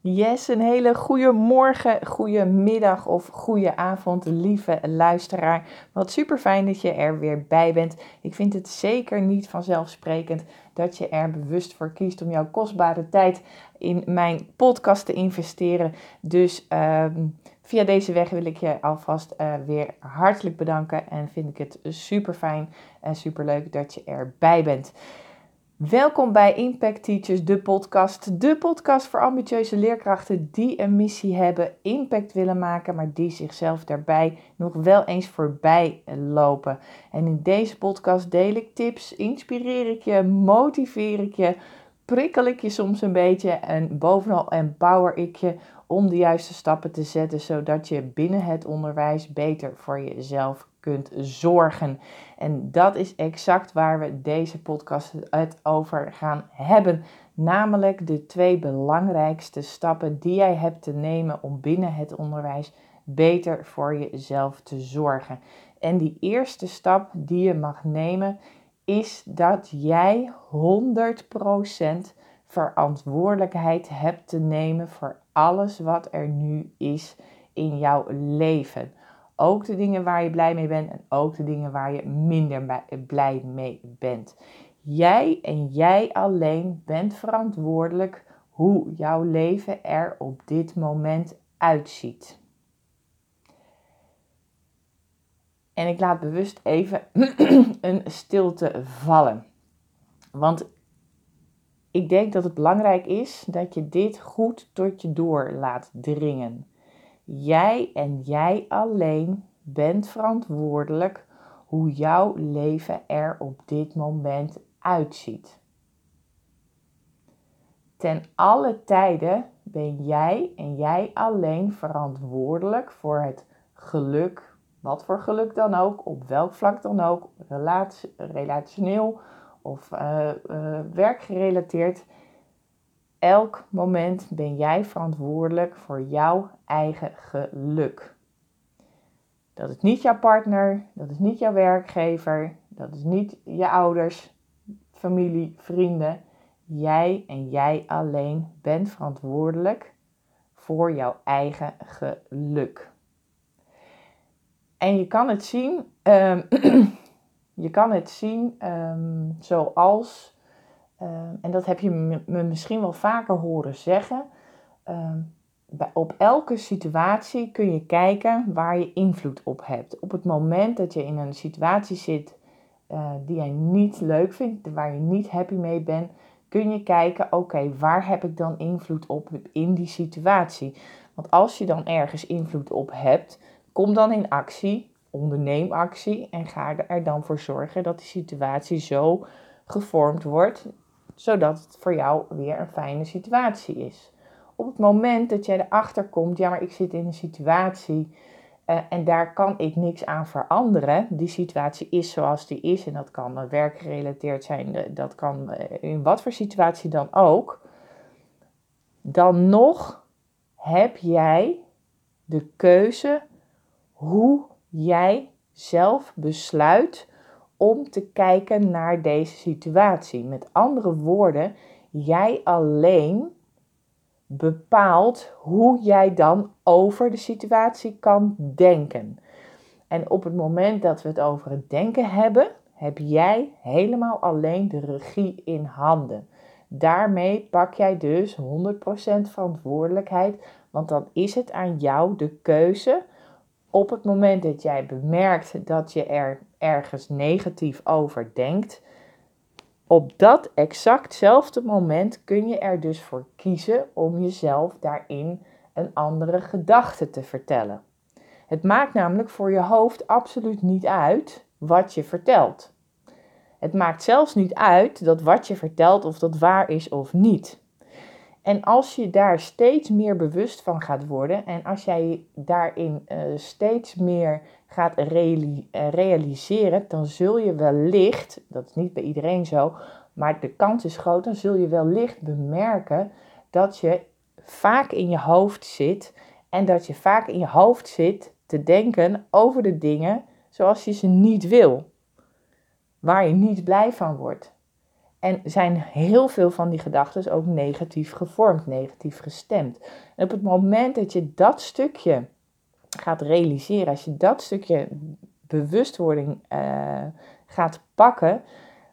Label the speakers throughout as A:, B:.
A: Yes, een hele goede morgen, goede middag of goede avond, lieve luisteraar. Wat super fijn dat je er weer bij bent. Ik vind het zeker niet vanzelfsprekend dat je er bewust voor kiest om jouw kostbare tijd in mijn podcast te investeren. Dus ehm, via deze weg wil ik je alvast uh, weer hartelijk bedanken en vind ik het super fijn en super leuk dat je erbij bent. Welkom bij Impact Teachers, de podcast. De podcast voor ambitieuze leerkrachten die een missie hebben, impact willen maken, maar die zichzelf daarbij nog wel eens voorbij lopen. En in deze podcast deel ik tips, inspireer ik je, motiveer ik je, prikkel ik je soms een beetje en bovenal empower ik je om de juiste stappen te zetten, zodat je binnen het onderwijs beter voor jezelf kunt zorgen. En dat is exact waar we deze podcast het over gaan hebben. Namelijk de twee belangrijkste stappen die jij hebt te nemen om binnen het onderwijs beter voor jezelf te zorgen. En die eerste stap die je mag nemen is dat jij 100% verantwoordelijkheid hebt te nemen voor alles wat er nu is in jouw leven. Ook de dingen waar je blij mee bent en ook de dingen waar je minder blij mee bent. Jij en jij alleen bent verantwoordelijk hoe jouw leven er op dit moment uitziet. En ik laat bewust even een stilte vallen. Want ik denk dat het belangrijk is dat je dit goed tot je door laat dringen. Jij en jij alleen bent verantwoordelijk hoe jouw leven er op dit moment uitziet. Ten alle tijden ben jij en jij alleen verantwoordelijk voor het geluk, wat voor geluk dan ook, op welk vlak dan ook, relationeel of uh, uh, werkgerelateerd elk moment ben jij verantwoordelijk voor jouw eigen geluk. Dat is niet jouw partner, dat is niet jouw werkgever, dat is niet je ouders, familie, vrienden. Jij en jij alleen bent verantwoordelijk voor jouw eigen geluk. En je kan het zien, um, je kan het zien um, zoals Ehm, en dat heb je me misschien wel vaker horen zeggen. Ehm, op elke situatie kun je kijken waar je invloed op hebt. Op het moment dat je in een situatie zit uh, die jij niet leuk vindt, waar je niet happy mee bent, kun je kijken: oké, waar heb ik dan invloed op in die situatie? Want als je dan ergens invloed op hebt, kom dan in actie, onderneem actie en ga er dan voor zorgen dat die situatie zo gevormd wordt zodat het voor jou weer een fijne situatie is. Op het moment dat jij erachter komt, ja, maar ik zit in een situatie uh, en daar kan ik niks aan veranderen. Die situatie is zoals die is en dat kan werkgerelateerd zijn, dat kan eh, in wat voor situatie dan ook. Dan nog heb jij de keuze hoe jij zelf besluit om te kijken naar deze situatie. Met andere woorden, jij alleen bepaalt hoe jij dan over de situatie kan denken. En op het moment dat we het over het denken hebben, heb jij helemaal alleen de regie in handen. Daarmee pak jij dus 100% verantwoordelijkheid, want dan is het aan jou de keuze op het moment dat jij bemerkt dat je er ergens negatief over denkt, op dat exactzelfde moment kun je er dus voor kiezen om jezelf daarin een andere gedachte te vertellen. Het maakt namelijk voor je hoofd absoluut niet uit wat je vertelt. Het maakt zelfs niet uit dat wat je vertelt of dat waar is of niet. En als je daar steeds meer bewust van gaat worden en als jij daarin uh, steeds meer gaat uh, realiseren, dan zul je wellicht, dat is niet bij iedereen zo, maar de kans is groot, dan zul je wellicht bemerken dat je vaak in je hoofd zit en dat je vaak in je hoofd zit te denken over de dingen zoals je ze niet wil, waar je niet blij van wordt. En zijn heel veel van die gedachten ook negatief gevormd, negatief gestemd. En op het moment dat je dat stukje gaat realiseren, als je dat stukje bewustwording uh, gaat pakken,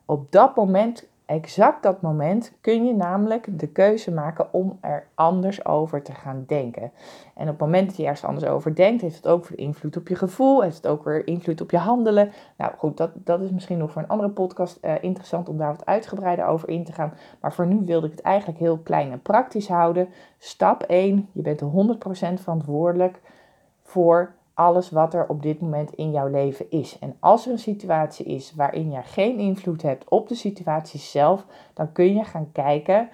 A: op dat moment exact dat moment kun je namelijk de keuze maken om er anders over te gaan denken. En op het moment dat je ergens anders over denkt, heeft het ook weer invloed op je gevoel, heeft het ook weer invloed op je handelen. Nou goed, dat, dat is misschien nog voor een andere podcast uh, interessant om daar wat uitgebreider over in te gaan. Maar voor nu wilde ik het eigenlijk heel klein en praktisch houden. Stap 1, je bent 100% verantwoordelijk voor alles wat er op dit moment in jouw leven is. En als er een situatie is waarin je geen invloed hebt op de situatie zelf, dan kun je gaan kijken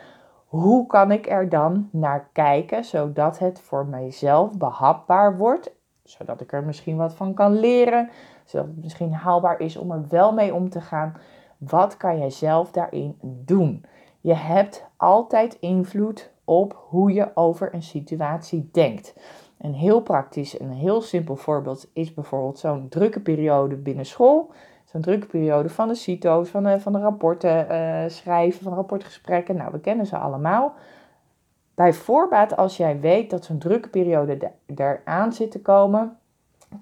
A: hoe kan ik er dan naar kijken zodat het voor mijzelf behapbaar wordt, zodat ik er misschien wat van kan leren, zodat het misschien haalbaar is om er wel mee om te gaan. Wat kan jij zelf daarin doen? Je hebt altijd invloed op hoe je over een situatie denkt. Een heel praktisch, een heel simpel voorbeeld is bijvoorbeeld zo'n drukke periode binnen school. Zo'n drukke periode van de CITO's, van de, van de rapporten uh, schrijven, van rapportgesprekken. Nou, we kennen ze allemaal. Bij voorbaat, als jij weet dat zo'n drukke periode eraan zit te komen,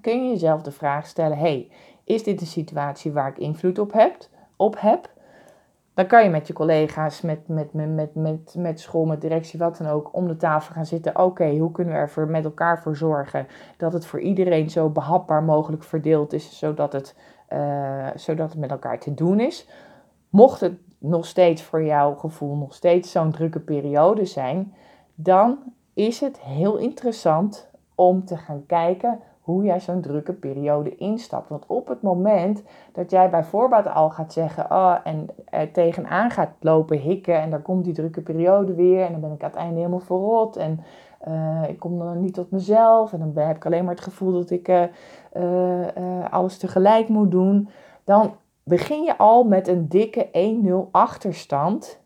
A: kun je jezelf de vraag stellen: hey, is dit een situatie waar ik invloed op heb? Op heb? Dan kan je met je collega's, met, met, met, met, met, met school, met directie, wat dan ook, om de tafel gaan zitten. Oké, hoe kunnen we er met elkaar voor zorgen dat het voor iedereen zo behapbaar mogelijk verdeeld is, zodat het, uh, zodat het met elkaar te doen is. Mocht het nog steeds voor jouw gevoel nog steeds zo'n drukke periode zijn, dan is het heel interessant om te gaan kijken hoe jij zo'n drukke periode instapt. Want op het moment dat jij bijvoorbeeld al gaat zeggen, oh, en er tegenaan gaat lopen hikken en dan komt die drukke periode weer en dan ben ik aan het einde helemaal verrot en uh, ik kom dan niet tot mezelf en dan heb ik alleen maar het gevoel dat ik uh, uh, alles tegelijk moet doen, dan begin je al met een dikke 1-0 achterstand,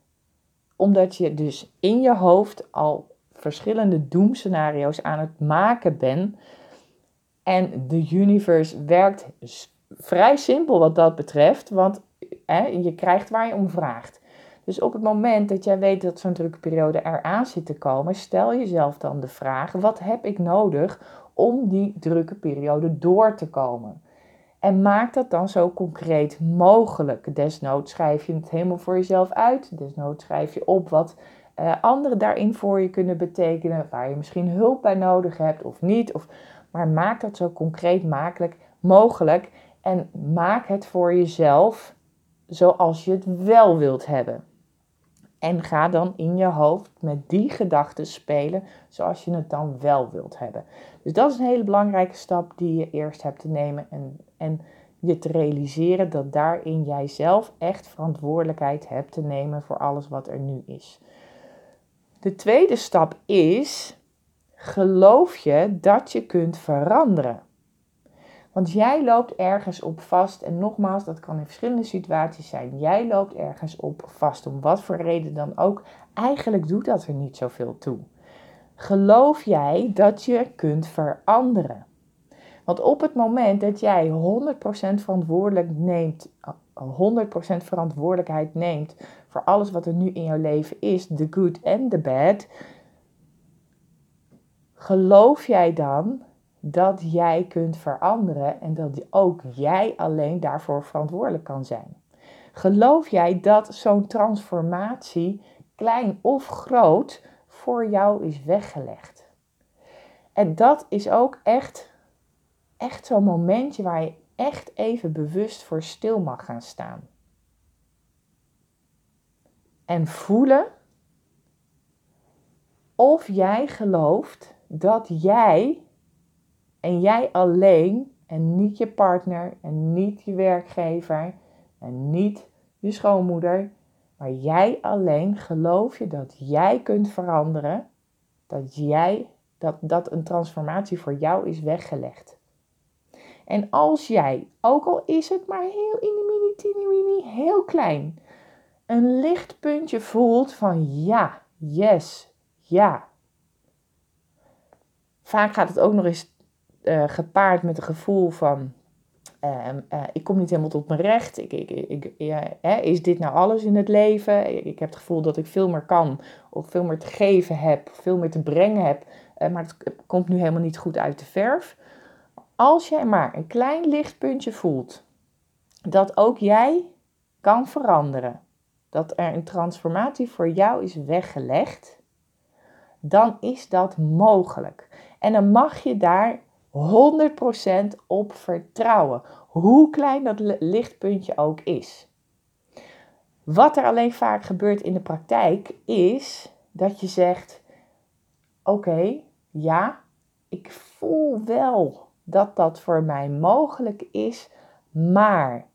A: omdat je dus in je hoofd al verschillende doemscenario's aan het maken bent en de universe werkt vrij simpel wat dat betreft, want hè, je krijgt waar je om vraagt. Dus op het moment dat jij weet dat zo'n drukke periode eraan zit te komen, stel jezelf dan de vraag: wat heb ik nodig om die drukke periode door te komen? En maak dat dan zo concreet mogelijk. Desnoods schrijf je het helemaal voor jezelf uit. Desnoods schrijf je op wat uh, anderen daarin voor je kunnen betekenen, waar je misschien hulp bij nodig hebt of niet. Of maar maak dat zo concreet makkelijk mogelijk en maak het voor jezelf zoals je het wel wilt hebben. En ga dan in je hoofd met die gedachten spelen zoals je het dan wel wilt hebben. Dus dat is een hele belangrijke stap die je eerst hebt te nemen en, en je te realiseren dat daarin jij zelf echt verantwoordelijkheid hebt te nemen voor alles wat er nu is. De tweede stap is geloof je dat je kunt veranderen. Want jij loopt ergens op vast. En nogmaals, dat kan in verschillende situaties zijn. Jij loopt ergens op vast. Om wat voor reden dan ook. Eigenlijk doet dat er niet zoveel toe. Geloof jij dat je kunt veranderen? Want op het moment dat jij 100% verantwoordelijk neemt, 100% verantwoordelijkheid neemt voor alles wat er nu in jouw leven is, the good and the bad, geloof jij dan dat jij kunt veranderen en dat ook jij alleen daarvoor verantwoordelijk kan zijn? Geloof jij dat zo'n transformatie, klein of groot, voor jou is weggelegd? En dat is ook echt, echt zo'n momentje waar je echt even bewust voor stil mag gaan staan. En voelen of jij gelooft dat jij en jij alleen en niet je partner en niet je werkgever en niet je schoonmoeder, maar jij alleen geloof je dat jij kunt veranderen, dat jij dat, dat een transformatie voor jou is weggelegd. En als jij, ook al is het maar heel in mini, teeny, mini, heel klein, een lichtpuntje voelt van ja, yes, ja, Vaak gaat het ook nog eens uh, gepaard met een gevoel van Ehm, eh, ik kom niet helemaal tot mijn recht. Ik, ik, ik, hè, is dit nou alles in het leven? Ik, heb het gevoel dat ik veel meer kan, of veel meer te geven heb, veel meer te brengen heb. Uh, maar het komt nu helemaal niet goed uit de verf. Als jij maar een klein lichtpuntje voelt dat ook jij kan veranderen, dat er een transformatie voor jou is weggelegd, dan is dat mogelijk. En dan mag je daar 100% op vertrouwen, hoe klein dat lichtpuntje ook is. Wat er alleen vaak gebeurt in de praktijk is dat je zegt: Oké, ja, ik voel wel dat dat voor mij mogelijk is, maar.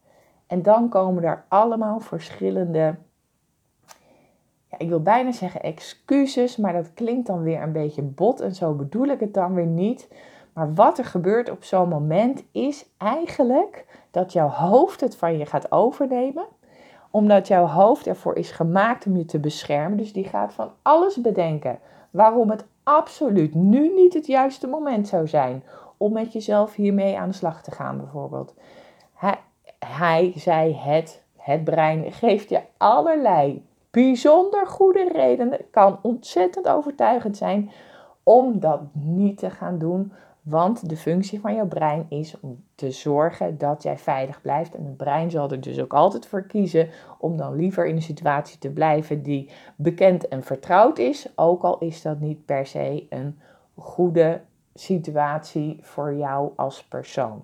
A: En dan komen er allemaal verschillende, ja, ik wil bijna zeggen excuses, maar dat klinkt dan weer een beetje bot en zo bedoel ik het dan weer niet. Maar wat er gebeurt op zo'n moment is eigenlijk dat jouw hoofd het van je gaat overnemen. Omdat jouw hoofd ervoor is gemaakt om je te beschermen. Dus die gaat van alles bedenken waarom het absoluut nu niet het juiste moment zou zijn om met jezelf hiermee aan de slag te gaan, bijvoorbeeld. Hij, hij zij, het, het brein geeft je allerlei bijzonder goede redenen. kan ontzettend overtuigend zijn om dat niet te gaan doen. Want de functie van jouw brein is om te zorgen dat jij veilig blijft. En het brein zal er dus ook altijd voor kiezen om dan liever in een situatie te blijven die bekend en vertrouwd is. Ook al is dat niet per se een goede situatie voor jou als persoon.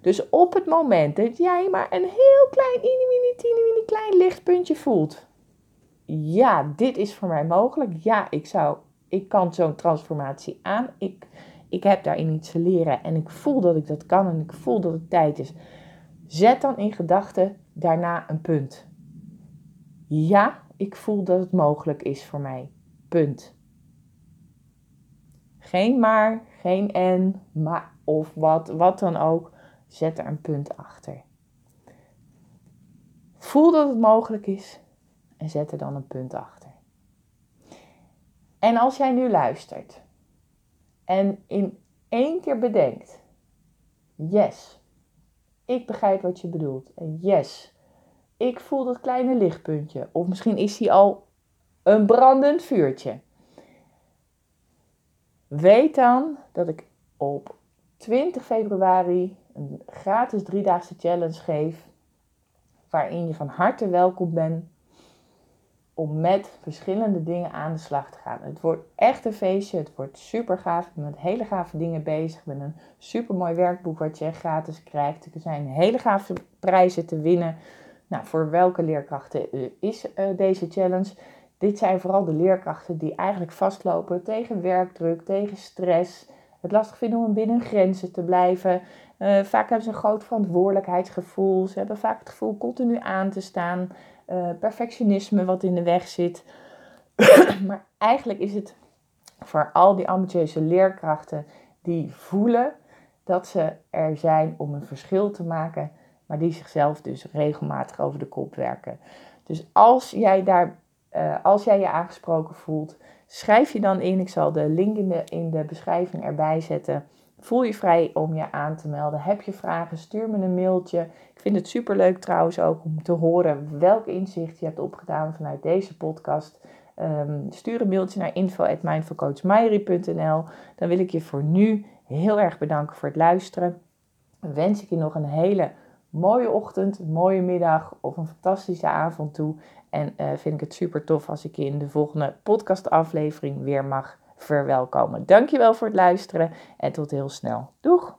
A: Dus op het moment dat jij maar een heel klein, mini, mini, mini klein lichtpuntje voelt. Ja, dit is voor mij mogelijk. Ja, ik zou, ik kan zo'n transformatie aan. Ik, ik heb daarin iets te leren en ik voel dat ik dat kan en ik voel dat het tijd is. Zet dan in gedachten daarna een punt. Ja, ik voel dat het mogelijk is voor mij. Punt. Geen maar, geen en, maar of wat, wat dan ook. Zet er een punt achter. Voel dat het mogelijk is en zet er dan een punt achter. En als jij nu luistert en in één keer bedenkt: yes, ik begrijp wat je bedoelt. En yes, ik voel dat kleine lichtpuntje. Of misschien is hij al een brandend vuurtje. Weet dan dat ik op 20 februari een gratis driedaagse challenge geef. Waarin je van harte welkom bent om met verschillende dingen aan de slag te gaan. Het wordt echt een feestje. Het wordt super gaaf. Ik ben met hele gave dingen bezig. Met een super mooi werkboek wat je gratis krijgt. Er zijn hele gave prijzen te winnen. Nou, voor welke leerkrachten is uh, deze challenge? Dit zijn vooral de leerkrachten die eigenlijk vastlopen tegen werkdruk, tegen stress. Het lastig vinden om binnen grenzen te blijven. Uh, vaak hebben ze een groot verantwoordelijkheidsgevoel. Ze hebben vaak het gevoel continu aan te staan. Uh, perfectionisme wat in de weg zit. maar eigenlijk is het voor al die ambitieuze leerkrachten die voelen dat ze er zijn om een verschil te maken, maar die zichzelf dus regelmatig over de kop werken. Dus als jij daar uh, als jij je aangesproken voelt, schrijf je dan in. Ik zal de link in de, in de beschrijving erbij zetten. Voel je vrij om je aan te melden. Heb je vragen, stuur me een mailtje. Ik vind het super leuk trouwens ook om te horen welk inzicht je hebt opgedaan vanuit deze podcast. Um, stuur een mailtje naar info.mindfulcoachmairie.nl Dan wil ik je voor nu heel erg bedanken voor het luisteren. wens ik je nog een hele mooie ochtend, mooie middag of een fantastische avond toe. En uh, vind ik het super tof als ik je in de volgende podcastaflevering weer mag verwelkomen. Dankjewel voor het luisteren en tot heel snel. Doeg!